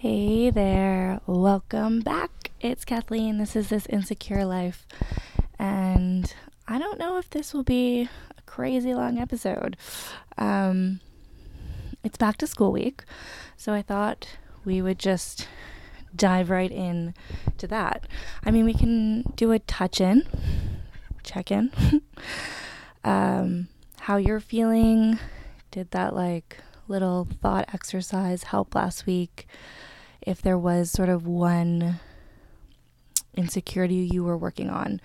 Hey there, welcome back. It's Kathleen. This is This Insecure Life. And I don't know if this will be a crazy long episode. Um, it's back to school week, so I thought we would just dive right in to that. I mean, we can do a touch in, check in, um, how you're feeling. Did that like little thought exercise help last week? If there was sort of one insecurity you were working on.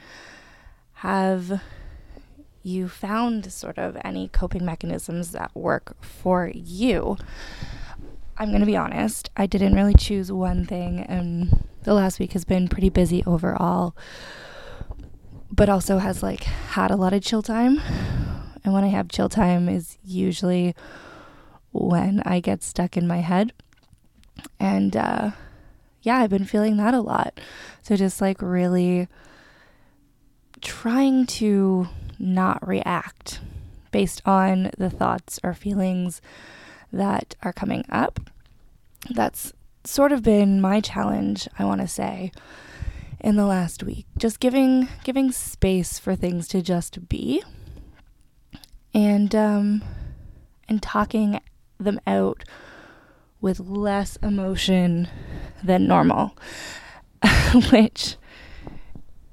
Have you found sort of any coping mechanisms that work for you? I'm going to be honest, I didn't really choose one thing, and the last week has been pretty busy overall, but also has like had a lot of chill time. And when I have chill time, is usually when I get stuck in my head and uh, yeah, I've been feeling that a lot. So just like really trying to not react based on the thoughts or feelings that are coming up. That's sort of been my challenge, I want to say, in the last week. Just giving giving space for things to just be and um and talking them out with less emotion than normal, which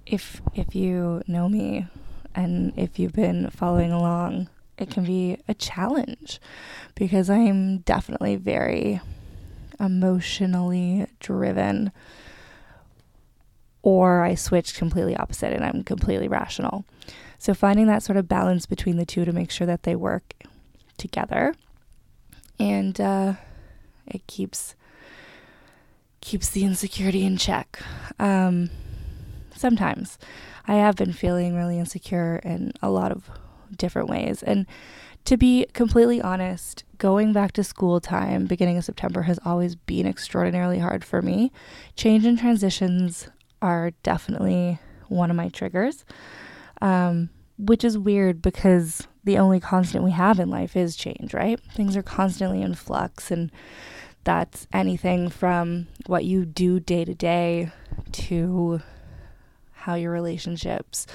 if if you know me and if you've been following along, it can be a challenge because I'm definitely very emotionally driven or I switch completely opposite and I'm completely rational. So finding that sort of balance between the two to make sure that they work together and uh, it keeps keeps the insecurity in check. Um, sometimes I have been feeling really insecure in a lot of different ways. And to be completely honest, going back to school time, beginning of September, has always been extraordinarily hard for me. Change and transitions are definitely one of my triggers, um, which is weird because the only constant we have in life is change, right? Things are constantly in flux and that's anything from what you do day to day to how your relationships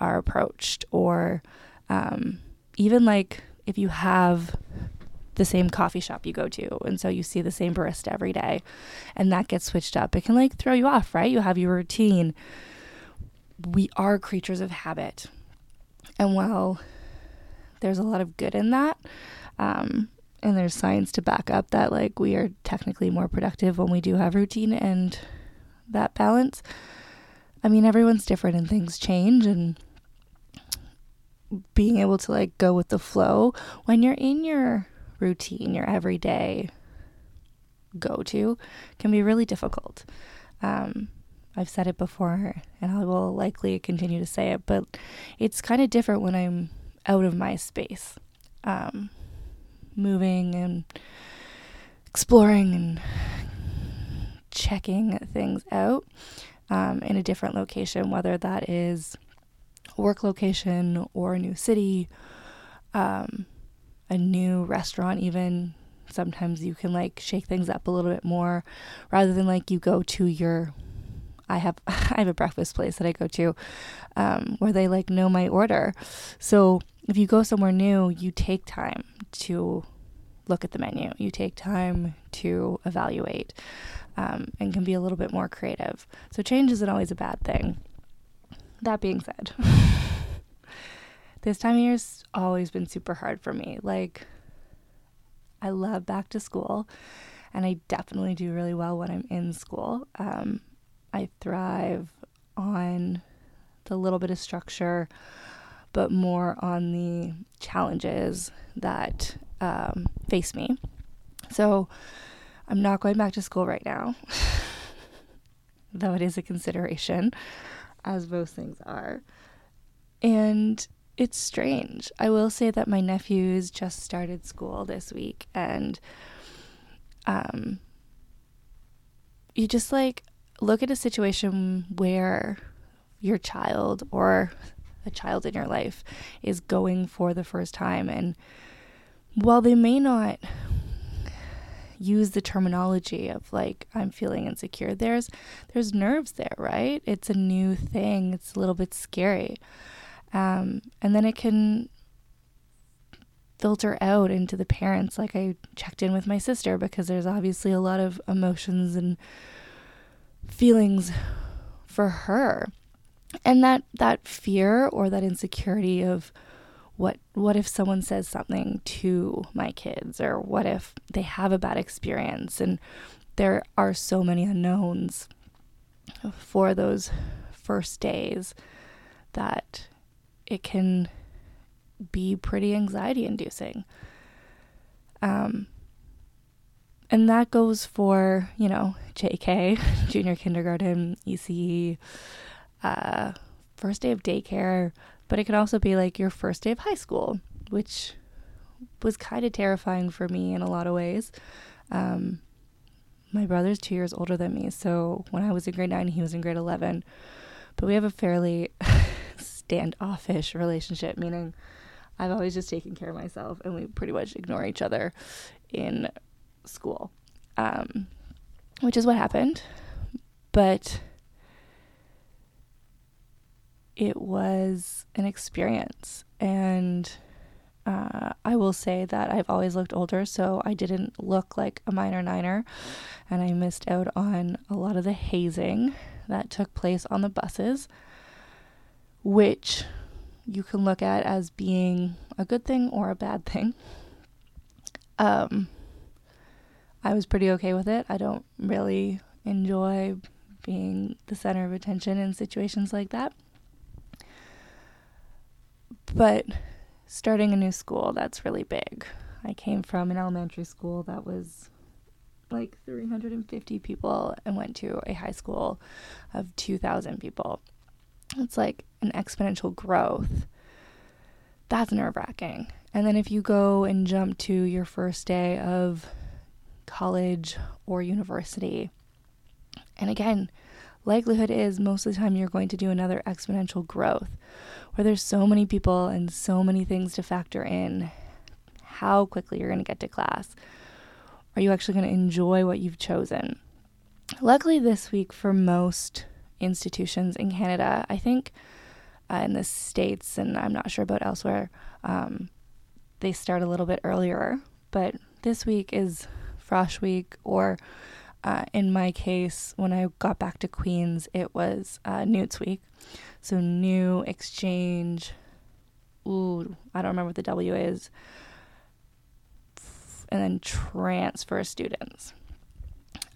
are approached, or um, even like if you have the same coffee shop you go to and so you see the same barista every day and that gets switched up it can like throw you off right? You have your routine. We are creatures of habit. And while there's a lot of good in that um, and there's science to back up that like we are technically more productive when we do have routine and that balance. I mean, everyone's different and things change and being able to like go with the flow when you're in your routine, your everyday go to can be really difficult. Um, I've said it before and I will likely continue to say it, but it's kind of different when I'm out of my space. Um, moving and exploring and checking things out um, in a different location, whether that is work location or a new city, um, a new restaurant, even. Sometimes you can like shake things up a little bit more rather than like you go to your I have I have a breakfast place that I go to um, where they like know my order. So if you go somewhere new, you take time to look at the menu. You take time to evaluate um, and can be a little bit more creative. So change isn't always a bad thing. That being said, this time of year's always been super hard for me. Like, I love back to school, and I definitely do really well when I'm in school. Um, I thrive on the little bit of structure, but more on the challenges that um, face me. So I'm not going back to school right now, though it is a consideration, as most things are. And it's strange. I will say that my nephews just started school this week, and um, you just like look at a situation where your child or a child in your life is going for the first time and while they may not use the terminology of like I'm feeling insecure. There's there's nerves there, right? It's a new thing. It's a little bit scary. Um, and then it can filter out into the parents. Like I checked in with my sister because there's obviously a lot of emotions and feelings for her. And that that fear or that insecurity of what what if someone says something to my kids or what if they have a bad experience? And there are so many unknowns for those first days that it can be pretty anxiety inducing um, and that goes for you know jk junior kindergarten ece uh, first day of daycare but it could also be like your first day of high school, which was kind of terrifying for me in a lot of ways. Um, my brother's two years older than me, so when I was in grade nine, he was in grade 11. But we have a fairly standoffish relationship, meaning I've always just taken care of myself and we pretty much ignore each other in school, um, which is what happened. But it was an experience. And uh, I will say that I've always looked older, so I didn't look like a minor niner. And I missed out on a lot of the hazing that took place on the buses, which you can look at as being a good thing or a bad thing. Um, I was pretty okay with it. I don't really enjoy being the center of attention in situations like that. But starting a new school, that's really big. I came from an elementary school that was like 350 people and went to a high school of 2,000 people. It's like an exponential growth. That's nerve wracking. And then if you go and jump to your first day of college or university, and again, likelihood is most of the time you're going to do another exponential growth where there's so many people and so many things to factor in how quickly you're going to get to class. Are you actually going to enjoy what you've chosen? Luckily, this week for most institutions in Canada, I think uh, in the States, and I'm not sure about elsewhere, um, they start a little bit earlier. But this week is Frosh Week, or uh, in my case, when I got back to Queen's, it was uh, Newts Week. So new exchange. Ooh, I don't remember what the W is. And then transfer students.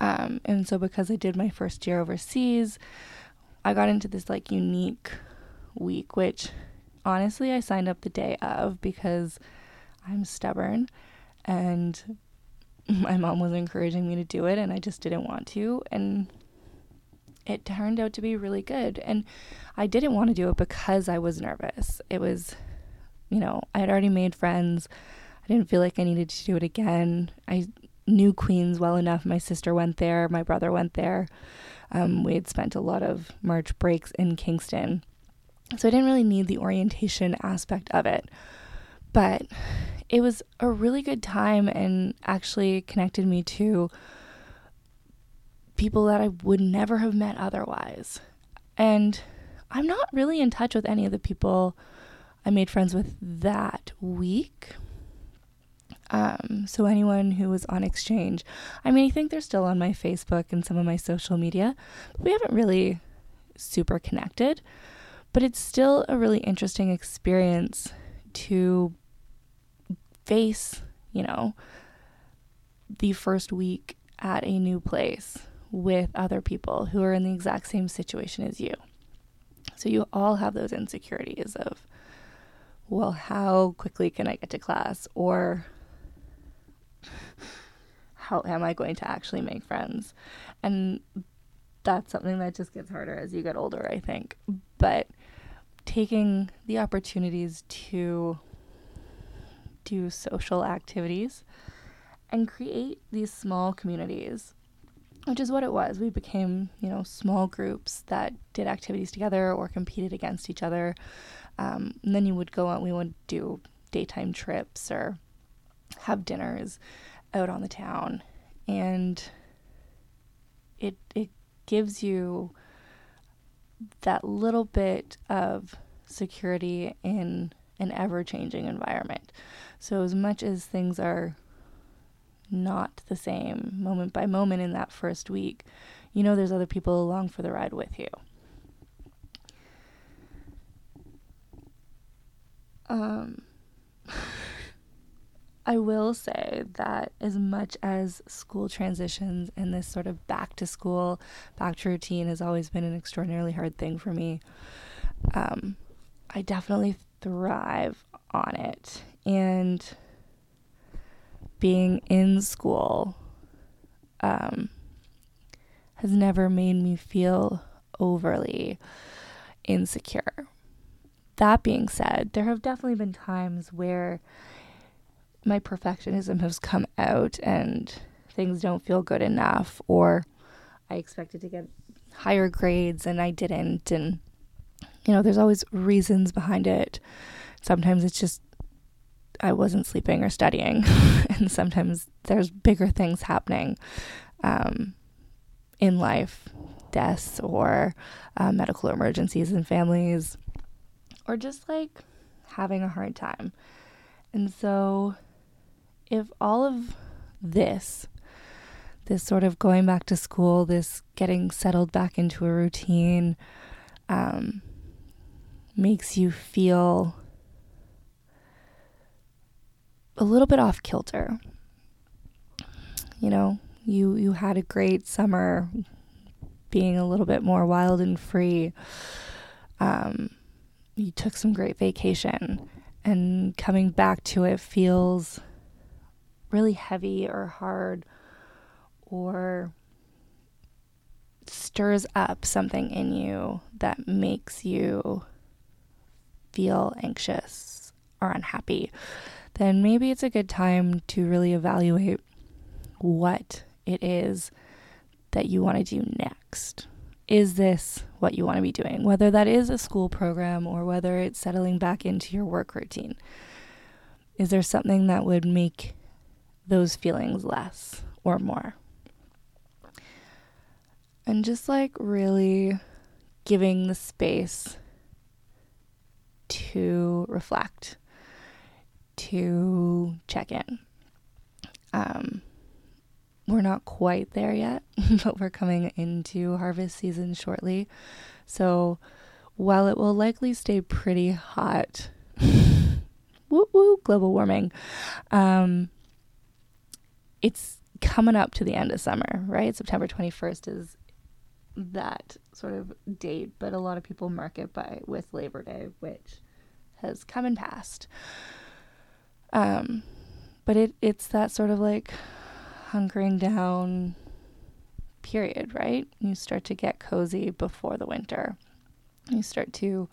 Um, and so because I did my first year overseas, I got into this like unique week, which honestly I signed up the day of because I'm stubborn and my mom was encouraging me to do it and I just didn't want to. And it turned out to be really good. And I didn't want to do it because I was nervous. It was, you know, I had already made friends. I didn't feel like I needed to do it again. I knew Queen's well enough. My sister went there, my brother went there. Um, we had spent a lot of March breaks in Kingston. So I didn't really need the orientation aspect of it. But it was a really good time and actually connected me to people that I would never have met otherwise. And I'm not really in touch with any of the people I made friends with that week. Um, so anyone who was on exchange, I mean, I think they're still on my Facebook and some of my social media, we haven't really super connected. But it's still a really interesting experience to face, you know, the first week at a new place with other people who are in the exact same situation as you. So you all have those insecurities of, well, how quickly can I get to class? Or how am I going to actually make friends? And that's something that just gets harder as you get older, I think. But taking the opportunities to do social activities and create these small communities which is what it was. We became, you know, small groups that did activities together or competed against each other. Um, and then you would go out, we would do daytime trips or have dinners out on the town. and it it gives you that little bit of security in an ever changing environment. So, as much as things are not the same moment by moment in that first week, you know there's other people along for the ride with you. Um, I will say that as much as school transitions and this sort of back to school, back to routine has always been an extraordinarily hard thing for me, um, I definitely thrive on it. And being in school um, has never made me feel overly insecure. That being said, there have definitely been times where my perfectionism has come out and things don't feel good enough, or I expected to get higher grades and I didn't. And, you know, there's always reasons behind it. Sometimes it's just I wasn't sleeping or studying, and sometimes there's bigger things happening um, in life deaths or uh, medical emergencies in families, or just like having a hard time. And so if all of this, this sort of going back to school, this getting settled back into a routine, um, makes you feel a little bit off kilter. You know, you you had a great summer being a little bit more wild and free. Um, you took some great vacation and coming back to it feels really heavy or hard or stirs up something in you that makes you feel anxious or unhappy, then maybe it's a good time to really evaluate what it is that you want to do next. Is this what you want to be doing? Whether that is a school program or whether it's settling back into your work routine. Is there something that would make those feelings less or more. And just like really giving the space to reflect, to check in. Um, we're not quite there yet, but we're coming into harvest season shortly. So while it will likely stay pretty hot, woo woo, global warming, um, it's coming up to the end of summer, right? September 21st is that sort of date, but a lot of people mark it by with Labor Day, which has come and passed. Um, but it it's that sort of like hunkering down period, right? You start to get cozy before the winter. You start to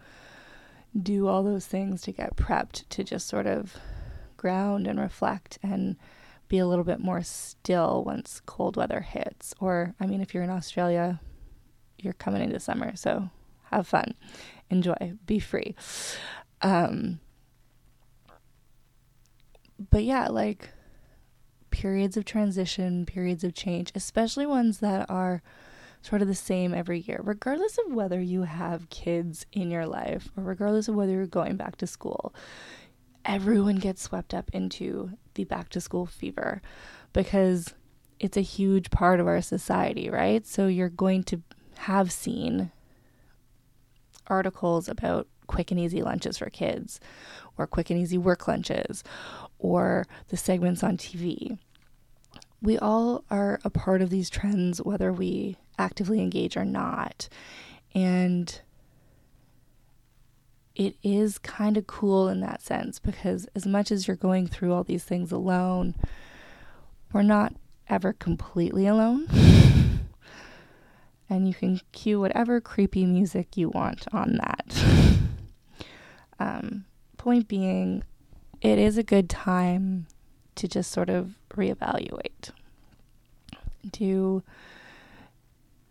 do all those things to get prepped to just sort of ground and reflect and be a little bit more still once cold weather hits. Or, I mean, if you're in Australia, you're coming into summer, so have fun, enjoy, be free. Um, but yeah, like periods of transition, periods of change, especially ones that are sort of the same every year, regardless of whether you have kids in your life or regardless of whether you're going back to school everyone gets swept up into the back to school fever because it's a huge part of our society, right? So you're going to have seen articles about quick and easy lunches for kids or quick and easy work lunches or the segments on TV. We all are a part of these trends, whether we actively engage or not. And it is kind of cool in that sense because as much as you're going through all these things alone, we're not ever completely alone. and you can cue whatever creepy music you want on that. um, point being, it is a good time to just sort of reevaluate. Do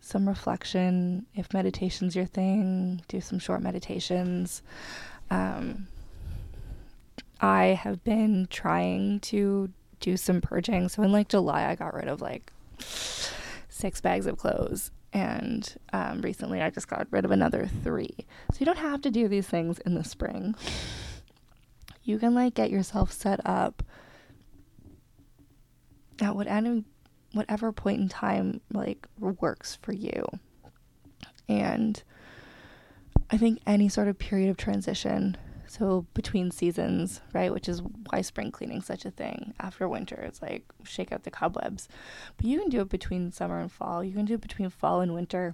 some reflection. If meditation's your thing, do some short meditations. Um, I have been trying to do some purging. So in like July, I got rid of like six bags of clothes. And um, recently I just got rid of another three. So you don't have to do these things in the spring. You can like get yourself set up at what any, whatever point in time like works for you. And I think any sort of period of transition so between seasons, right, which is why spring cleaning such a thing. After winter, it's like shake out the cobwebs. But you can do it between summer and fall. You can do it between fall and winter.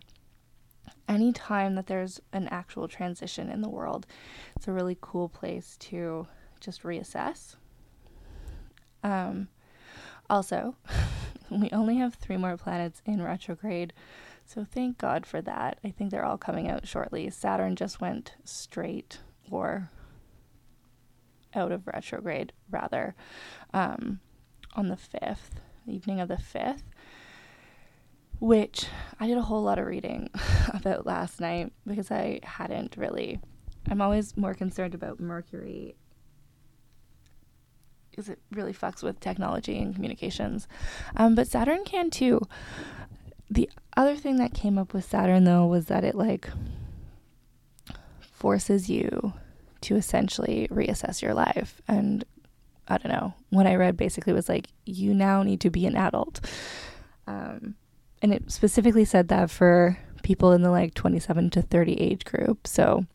Any time that there's an actual transition in the world, it's a really cool place to just reassess. Um, also, we only have three more planets in retrograde. So thank God for that. I think they're all coming out shortly. Saturn just went straight or out of retrograde rather um, on the 5th, the evening of the 5th, which I did a whole lot of reading about last night because I hadn't really. I'm always more concerned about Mercury because it really fucks with technology and communications. Um, but Saturn can too. The other thing that came up with Saturn though was that it like forces you to essentially reassess your life. And I don't know, what I read basically was like, you now need to be an adult. Um, and it specifically said that for people in the like 27 to 30 age group. So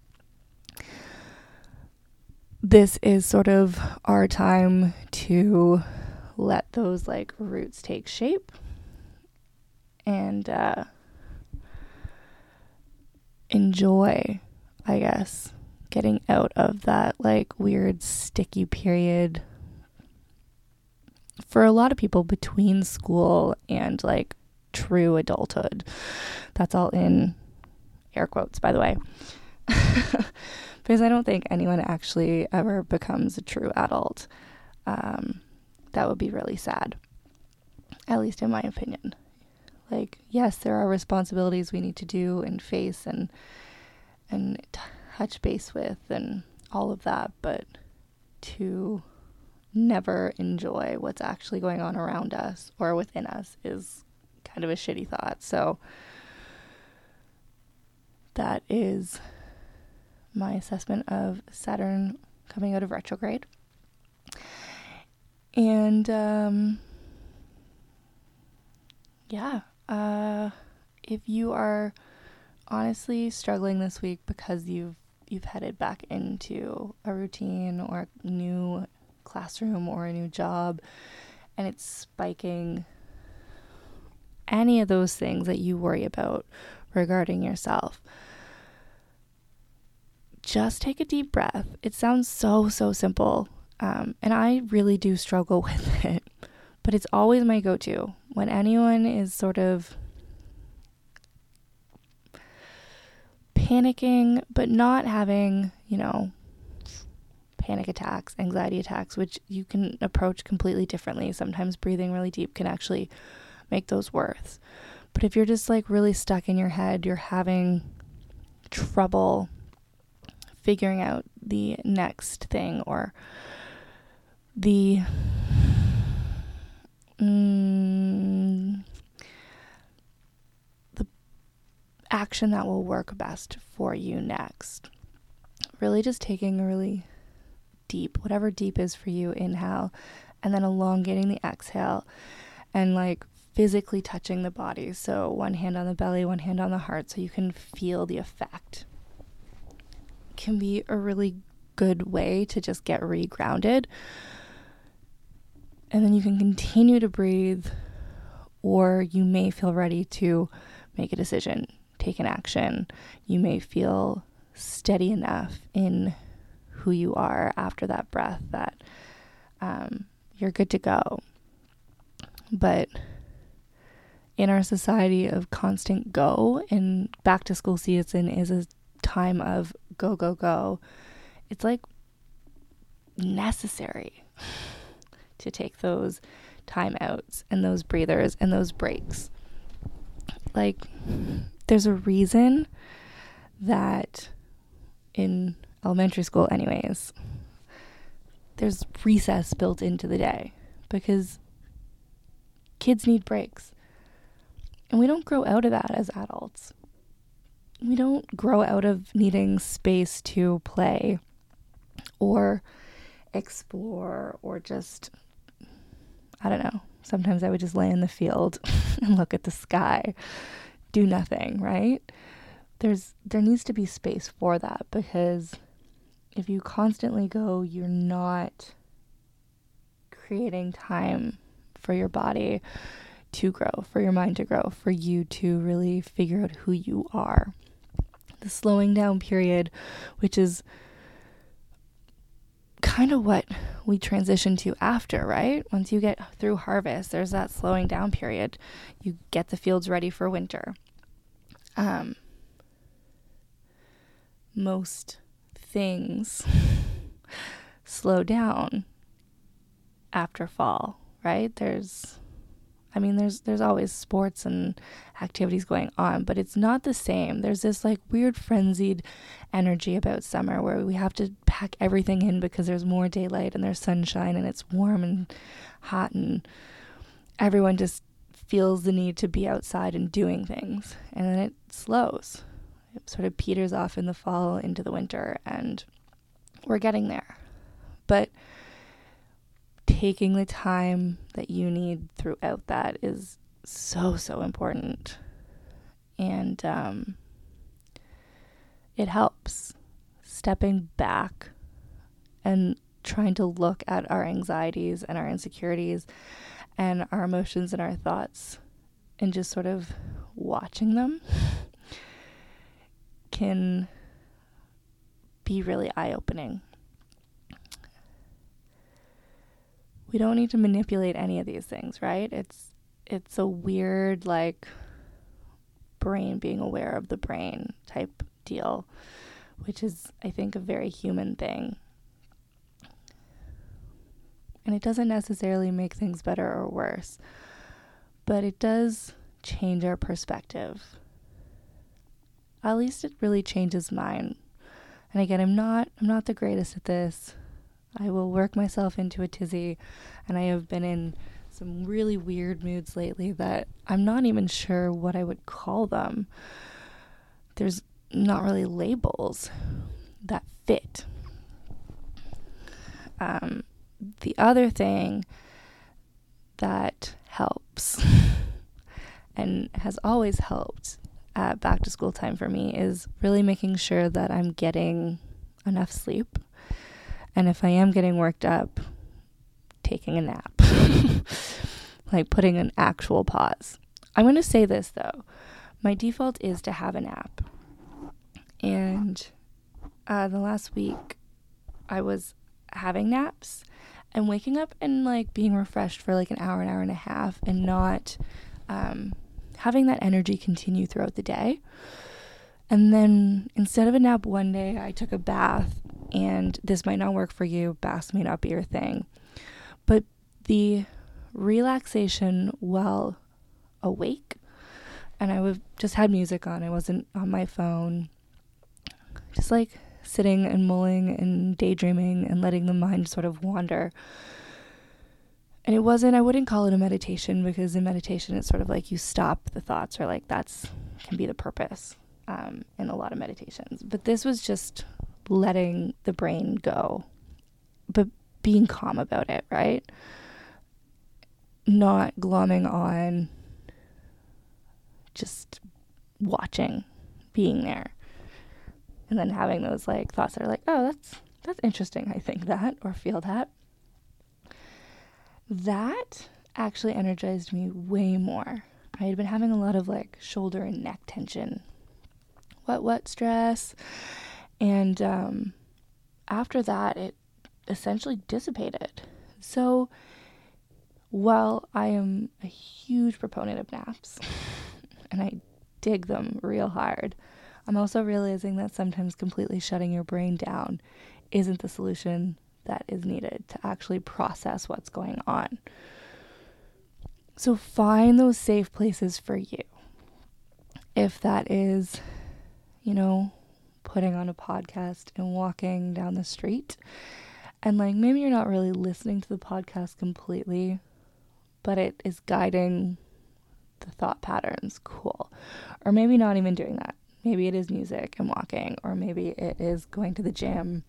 this is sort of our time to let those like roots take shape and uh, enjoy, I guess, getting out of that like weird sticky period for a lot of people between school and like true adulthood. That's all in air quotes, by the way. because I don't think anyone actually ever becomes a true adult. Um, that would be really sad, at least in my opinion. Like, yes, there are responsibilities we need to do and face and and t- touch base with and all of that, but to never enjoy what's actually going on around us or within us is kind of a shitty thought. So that is my assessment of Saturn coming out of retrograde. And um, yeah, uh, if you are honestly struggling this week because you've you've headed back into a routine or a new classroom or a new job and it's spiking. Any of those things that you worry about regarding yourself just take a deep breath. It sounds so so simple um, and i really do struggle with it but it's always my go-to. When anyone is sort of panicking, but not having, you know, panic attacks, anxiety attacks, which you can approach completely differently. Sometimes breathing really deep can actually make those worse. But if you're just like really stuck in your head, you're having trouble figuring out the next thing or the mm, action that will work best for you next. Really just taking a really deep, whatever deep is for you, inhale, and then elongating the exhale and like physically touching the body. So one hand on the belly, one hand on the heart, so you can feel the effect. Can be a really good way to just get regrounded. And then you can continue to breathe, or you may feel ready to make a decision take an action, you may feel steady enough in who you are after that breath that um, you're good to go. But in our society of constant go, and back to school season is a time of go, go, go, it's like necessary to take those timeouts and those breathers and those breaks. Like, there's a reason that in elementary school, anyways, there's recess built into the day because kids need breaks. And we don't grow out of that as adults. We don't grow out of needing space to play or explore or just, I don't know. Sometimes I would just lay in the field and look at the sky, do nothing, right? There's there needs to be space for that because if you constantly go, you're not creating time for your body to grow, for your mind to grow, for you to really figure out who you are. The slowing down period, which is kind of what we transition to after, right? Once you get through harvest, there's that slowing down period. You get the fields ready for winter. Um, most things slow down after fall, right? There's I mean there's there's always sports and activities going on, but it's not the same. There's this like weird frenzied energy about summer where we have to pack everything in because there's more daylight and there's sunshine and it's warm and hot and everyone just feels the need to be outside and doing things. And then it slows. It sort of peters off in the fall into the winter and we're getting there. But taking the time that you need throughout that is so, so important. And um, it helps stepping back and trying to look at our anxieties and our insecurities and our emotions and our thoughts and just sort of watching them can be really eye opening. We don't need to manipulate any of these things, right? It's it's a weird like brain being aware of the brain type deal, which is I think a very human thing. And it doesn't necessarily make things better or worse, but it does change our perspective. At least it really changes mine and again, I'm not I'm not the greatest at this. I will work myself into a tizzy and I have been in some really weird moods lately that I'm not even sure what I would call them. There's not really labels that fit. Um, the other thing that helps and has always helped at back to school time for me is really making sure that I'm getting enough sleep. And if I am getting worked up, taking a nap, like putting an actual pause. I'm going to say this though my default is to have a nap. And uh, the last week, I was having naps and waking up and like being refreshed for like an hour, an hour and a half, and not um, having that energy continue throughout the day. And then instead of a nap one day, I took a bath, and this might not work for you. Baths may not be your thing. But the relaxation while awake, and I would just had music on, I wasn't on my phone, just like sitting and mulling and daydreaming and letting the mind sort of wander. And it wasn't i wouldn't call it a meditation because in meditation it's sort of like you stop the thoughts or like that's can be the purpose um, in a lot of meditations. But this was just letting the brain go but being calm about it right? Not glomming on just watching being there and then having those like thoughts that are like oh that's that's interesting i think that or feel that that actually energized me way more. I had been having a lot of like shoulder and neck tension, what, what stress. And um, after that, it essentially dissipated. So while I am a huge proponent of naps and I dig them real hard, I'm also realizing that sometimes completely shutting your brain down isn't the solution that is needed to actually process what's going on. So find those safe places for you. If that is, you know, putting on a podcast and walking down the street, and like maybe you're not really listening to the podcast completely, but it is guiding the thought patterns. Cool. Or maybe not even doing that. Maybe it is music and walking, or maybe it is going to the gym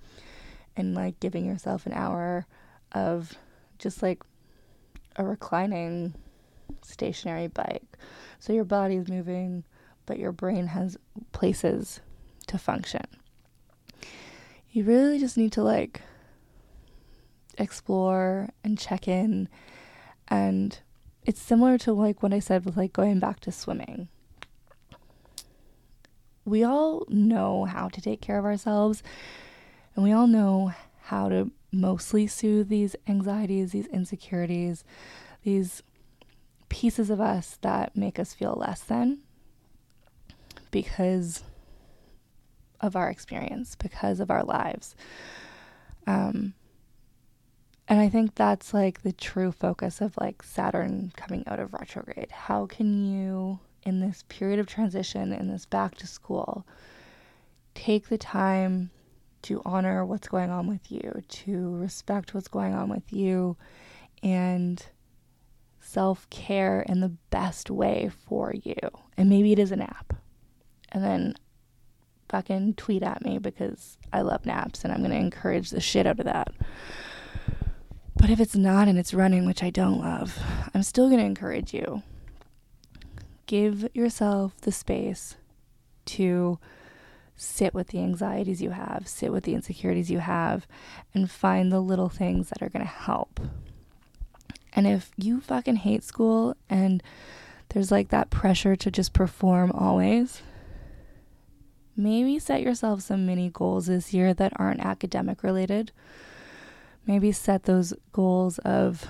and like giving yourself an hour of just like a reclining stationary bike. So your body's moving, but your brain has places to function. You really just need to like explore and check in and it's similar to like what I said with like going back to swimming. We all know how to take care of ourselves and we all know how to mostly soothe these anxieties, these insecurities, these pieces of us that make us feel less than because of our experience, because of our lives. Um, and I think that's like the true focus of like Saturn coming out of retrograde. How can you, in this period of transition, in this back to school, take the time to honor what's going on with you, to respect what's going on with you, and self care in the best way for you. And maybe it is a nap. And then fucking tweet at me because I love naps and I'm going to encourage the shit out of that. But if it's not and it's running, which I don't love, I'm still going to encourage you. Give yourself the space to sit with the anxieties you have, sit with the insecurities you have, and find the little things that are going to help. And if you fucking hate school and there's like that pressure to just perform always, maybe set yourself some mini goals this year that aren't academic related. Maybe set those goals of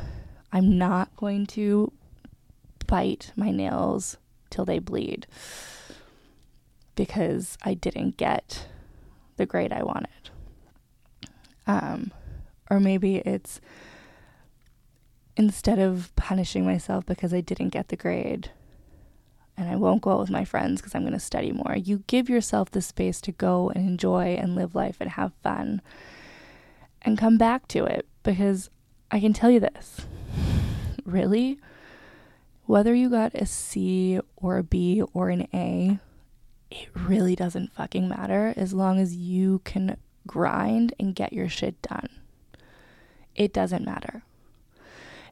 I'm not going to bite my nails till they bleed because I didn't get the grade I wanted. Um, or maybe it's instead of punishing myself because I didn't get the grade and I won't go out with my friends because I'm going to study more, you give yourself the space to go and enjoy and live life and have fun and come back to it because I can tell you this really, whether you got a C or a B or an A it really doesn't fucking matter as long as you can grind and get your shit done. It doesn't matter.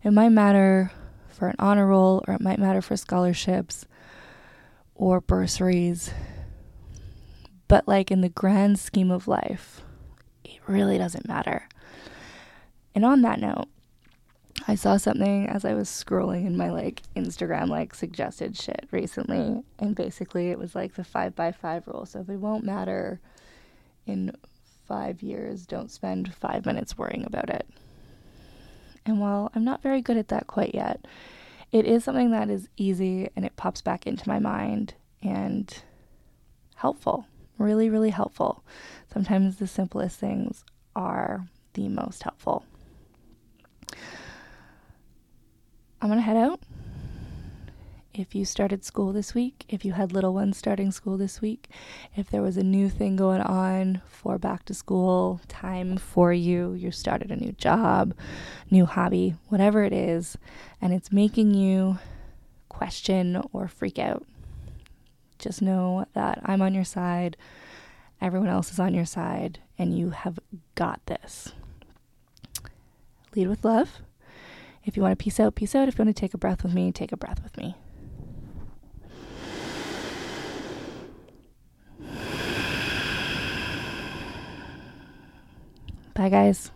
It might matter for an honor roll or it might matter for scholarships or bursaries. But, like, in the grand scheme of life, it really doesn't matter. And on that note, I saw something as I was scrolling in my like Instagram like suggested shit recently, and basically it was like the five by five rule. So if it won't matter in five years, don't spend five minutes worrying about it. And while I'm not very good at that quite yet, it is something that is easy and it pops back into my mind and helpful. Really, really helpful. Sometimes the simplest things are the most helpful. I'm going to head out. If you started school this week, if you had little ones starting school this week, if there was a new thing going on for back to school time for you, you started a new job, new hobby, whatever it is, and it's making you question or freak out, just know that I'm on your side, everyone else is on your side, and you have got this. Lead with love if you want to peace out, peace out. If you want to take a breath with me, take a breath with me. Bye, guys.